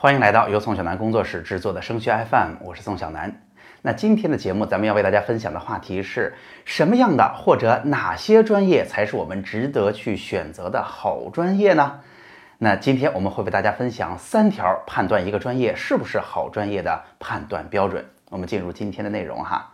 欢迎来到由宋小南工作室制作的升学 FM，我是宋小南。那今天的节目，咱们要为大家分享的话题是什么样的或者哪些专业才是我们值得去选择的好专业呢？那今天我们会为大家分享三条判断一个专业是不是好专业的判断标准。我们进入今天的内容哈。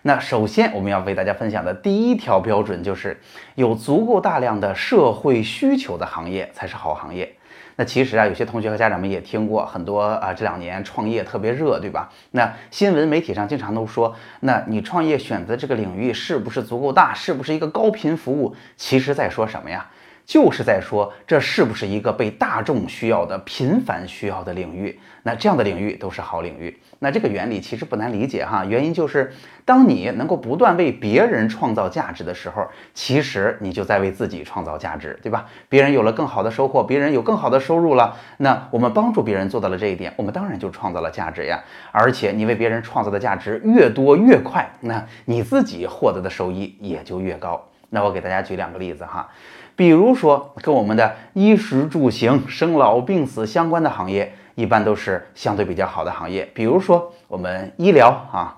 那首先我们要为大家分享的第一条标准就是有足够大量的社会需求的行业才是好行业。那其实啊，有些同学和家长们也听过很多啊，这两年创业特别热，对吧？那新闻媒体上经常都说，那你创业选择这个领域是不是足够大？是不是一个高频服务？其实在说什么呀？就是在说这是不是一个被大众需要的、频繁需要的领域？那这样的领域都是好领域。那这个原理其实不难理解哈，原因就是当你能够不断为别人创造价值的时候，其实你就在为自己创造价值，对吧？别人有了更好的收获，别人有更好的收入了，那我们帮助别人做到了这一点，我们当然就创造了价值呀。而且你为别人创造的价值越多越快，那你自己获得的收益也就越高。那我给大家举两个例子哈。比如说，跟我们的衣食住行、生老病死相关的行业，一般都是相对比较好的行业。比如说，我们医疗啊、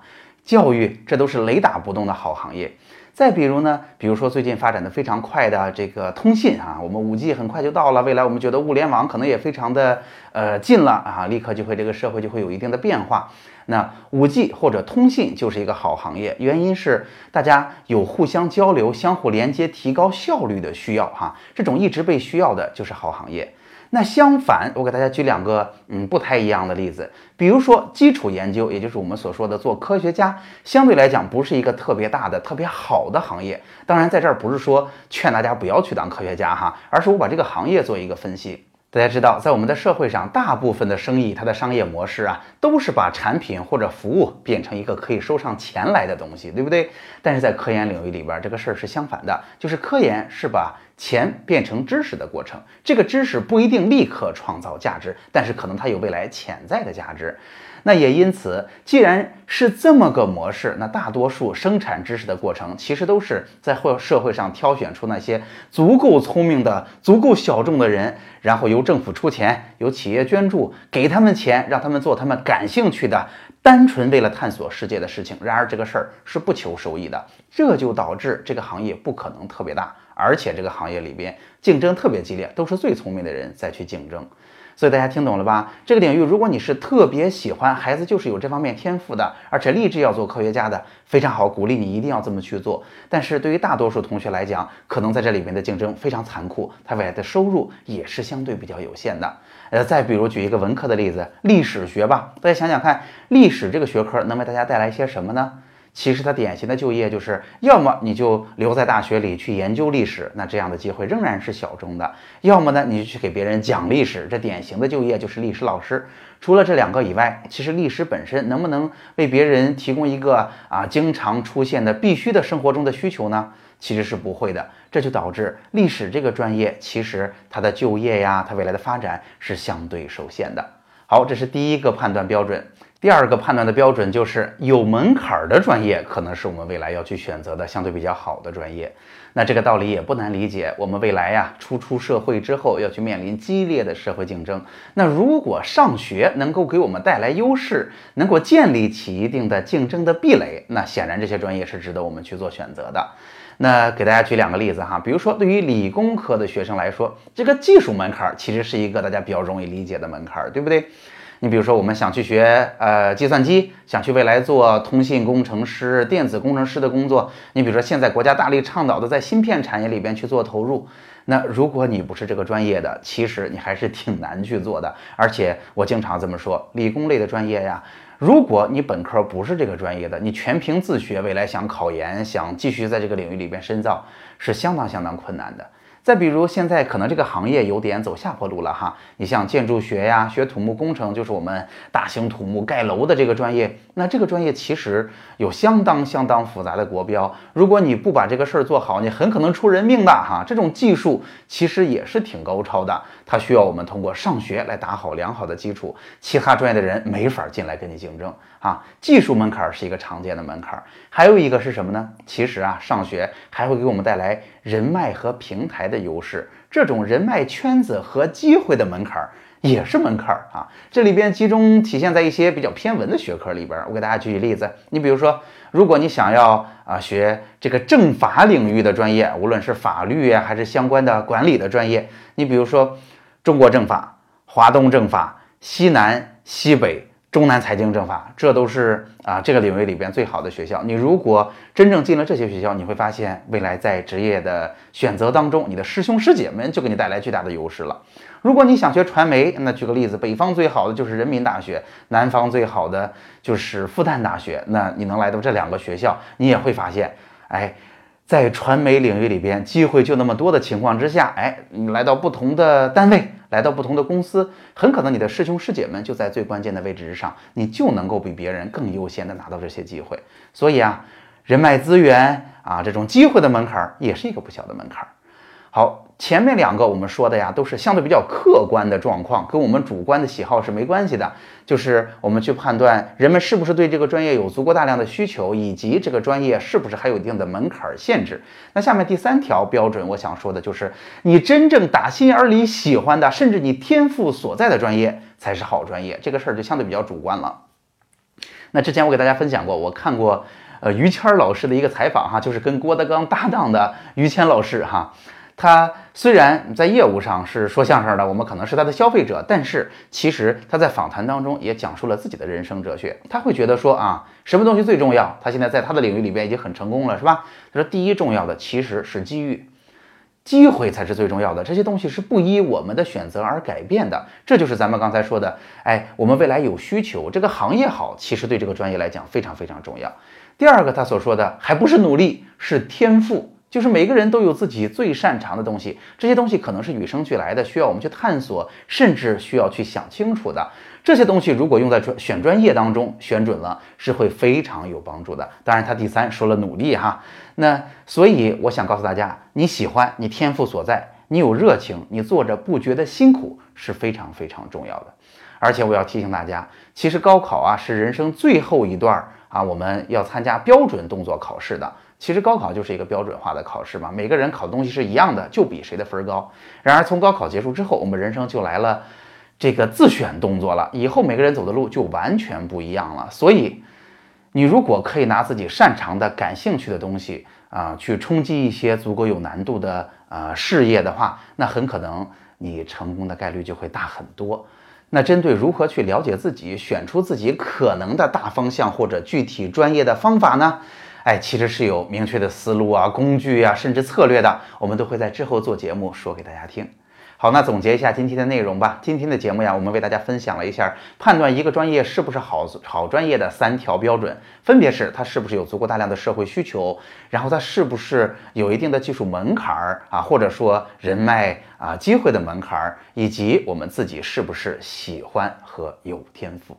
教育，这都是雷打不动的好行业。再比如呢，比如说最近发展的非常快的这个通信啊，我们五 G 很快就到了，未来我们觉得物联网可能也非常的呃近了啊，立刻就会这个社会就会有一定的变化。那五 G 或者通信就是一个好行业，原因是大家有互相交流、相互连接、提高效率的需要哈，这种一直被需要的就是好行业。那相反，我给大家举两个嗯不太一样的例子，比如说基础研究，也就是我们所说的做科学家，相对来讲不是一个特别大的、特别好的行业。当然，在这儿不是说劝大家不要去当科学家哈，而是我把这个行业做一个分析。大家知道，在我们的社会上，大部分的生意，它的商业模式啊，都是把产品或者服务变成一个可以收上钱来的东西，对不对？但是在科研领域里边，这个事儿是相反的，就是科研是把钱变成知识的过程。这个知识不一定立刻创造价值，但是可能它有未来潜在的价值。那也因此，既然是这么个模式，那大多数生产知识的过程，其实都是在会社会上挑选出那些足够聪明的、足够小众的人，然后由政府出钱，由企业捐助，给他们钱，让他们做他们感兴趣的、单纯为了探索世界的事情。然而这个事儿是不求收益的，这就导致这个行业不可能特别大，而且这个行业里边竞争特别激烈，都是最聪明的人在去竞争。所以大家听懂了吧？这个领域，如果你是特别喜欢，孩子就是有这方面天赋的，而且立志要做科学家的，非常好，鼓励你一定要这么去做。但是对于大多数同学来讲，可能在这里面的竞争非常残酷，他未来的收入也是相对比较有限的。呃，再比如举一个文科的例子，历史学吧，大家想想看，历史这个学科能为大家带来一些什么呢？其实它典型的就业就是，要么你就留在大学里去研究历史，那这样的机会仍然是小众的；要么呢，你就去给别人讲历史，这典型的就业就是历史老师。除了这两个以外，其实历史本身能不能为别人提供一个啊经常出现的必须的生活中的需求呢？其实是不会的。这就导致历史这个专业其实它的就业呀，它未来的发展是相对受限的。好，这是第一个判断标准。第二个判断的标准就是有门槛的专业，可能是我们未来要去选择的相对比较好的专业。那这个道理也不难理解。我们未来呀，初出社会之后要去面临激烈的社会竞争。那如果上学能够给我们带来优势，能够建立起一定的竞争的壁垒，那显然这些专业是值得我们去做选择的。那给大家举两个例子哈，比如说对于理工科的学生来说，这个技术门槛其实是一个大家比较容易理解的门槛，对不对？你比如说，我们想去学呃计算机，想去未来做通信工程师、电子工程师的工作。你比如说，现在国家大力倡导的在芯片产业里边去做投入，那如果你不是这个专业的，其实你还是挺难去做的。而且我经常这么说，理工类的专业呀，如果你本科不是这个专业的，你全凭自学，未来想考研、想继续在这个领域里边深造，是相当相当困难的。再比如，现在可能这个行业有点走下坡路了哈。你像建筑学呀，学土木工程，就是我们大型土木盖楼的这个专业。那这个专业其实有相当相当复杂的国标，如果你不把这个事儿做好，你很可能出人命的哈。这种技术其实也是挺高超的，它需要我们通过上学来打好良好的基础，其他专业的人没法进来跟你竞争啊。技术门槛是一个常见的门槛，还有一个是什么呢？其实啊，上学还会给我们带来人脉和平台的优势，这种人脉圈子和机会的门槛也是门槛啊。这里边集中体现在一些比较偏文的学科里边。我给大家举举例子，你比如说，如果你想要啊学这个政法领域的专业，无论是法律呀还是相关的管理的专业，你比如说中国政法、华东政法、西南、西北。中南财经政法，这都是啊这个领域里边最好的学校。你如果真正进了这些学校，你会发现未来在职业的选择当中，你的师兄师姐们就给你带来巨大的优势了。如果你想学传媒，那举个例子，北方最好的就是人民大学，南方最好的就是复旦大学。那你能来到这两个学校，你也会发现，哎。在传媒领域里边，机会就那么多的情况之下，哎，你来到不同的单位，来到不同的公司，很可能你的师兄师姐们就在最关键的位置之上，你就能够比别人更优先的拿到这些机会。所以啊，人脉资源啊，这种机会的门槛儿也是一个不小的门槛儿。好。前面两个我们说的呀，都是相对比较客观的状况，跟我们主观的喜好是没关系的。就是我们去判断人们是不是对这个专业有足够大量的需求，以及这个专业是不是还有一定的门槛限制。那下面第三条标准，我想说的就是你真正打心眼里喜欢的，甚至你天赋所在的专业才是好专业。这个事儿就相对比较主观了。那之前我给大家分享过，我看过呃于谦老师的一个采访哈，就是跟郭德纲搭档的于谦老师哈。他虽然在业务上是说相声的，我们可能是他的消费者，但是其实他在访谈当中也讲述了自己的人生哲学。他会觉得说啊，什么东西最重要？他现在在他的领域里边已经很成功了，是吧？他说，第一重要的其实是机遇，机会才是最重要的。这些东西是不依我们的选择而改变的。这就是咱们刚才说的，哎，我们未来有需求，这个行业好，其实对这个专业来讲非常非常重要。第二个，他所说的还不是努力，是天赋。就是每个人都有自己最擅长的东西，这些东西可能是与生俱来的，需要我们去探索，甚至需要去想清楚的。这些东西如果用在专选专业当中，选准了是会非常有帮助的。当然，他第三说了努力哈，那所以我想告诉大家，你喜欢，你天赋所在，你有热情，你做着不觉得辛苦是非常非常重要的。而且我要提醒大家，其实高考啊是人生最后一段啊，我们要参加标准动作考试的。其实高考就是一个标准化的考试嘛，每个人考的东西是一样的，就比谁的分高。然而从高考结束之后，我们人生就来了这个自选动作了，以后每个人走的路就完全不一样了。所以，你如果可以拿自己擅长的、感兴趣的东西啊，去冲击一些足够有难度的呃事业的话，那很可能你成功的概率就会大很多。那针对如何去了解自己，选出自己可能的大方向或者具体专业的方法呢？哎，其实是有明确的思路啊、工具啊，甚至策略的，我们都会在之后做节目说给大家听。好，那总结一下今天的内容吧。今天的节目呀，我们为大家分享了一下判断一个专业是不是好好专业的三条标准，分别是它是不是有足够大量的社会需求，然后它是不是有一定的技术门槛儿啊，或者说人脉啊、机会的门槛儿，以及我们自己是不是喜欢和有天赋。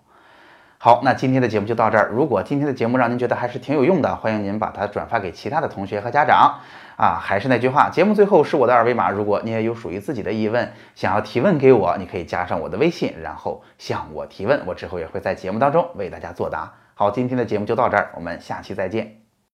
好，那今天的节目就到这儿。如果今天的节目让您觉得还是挺有用的，欢迎您把它转发给其他的同学和家长。啊，还是那句话，节目最后是我的二维码。如果你也有属于自己的疑问，想要提问给我，你可以加上我的微信，然后向我提问，我之后也会在节目当中为大家作答。好，今天的节目就到这儿，我们下期再见。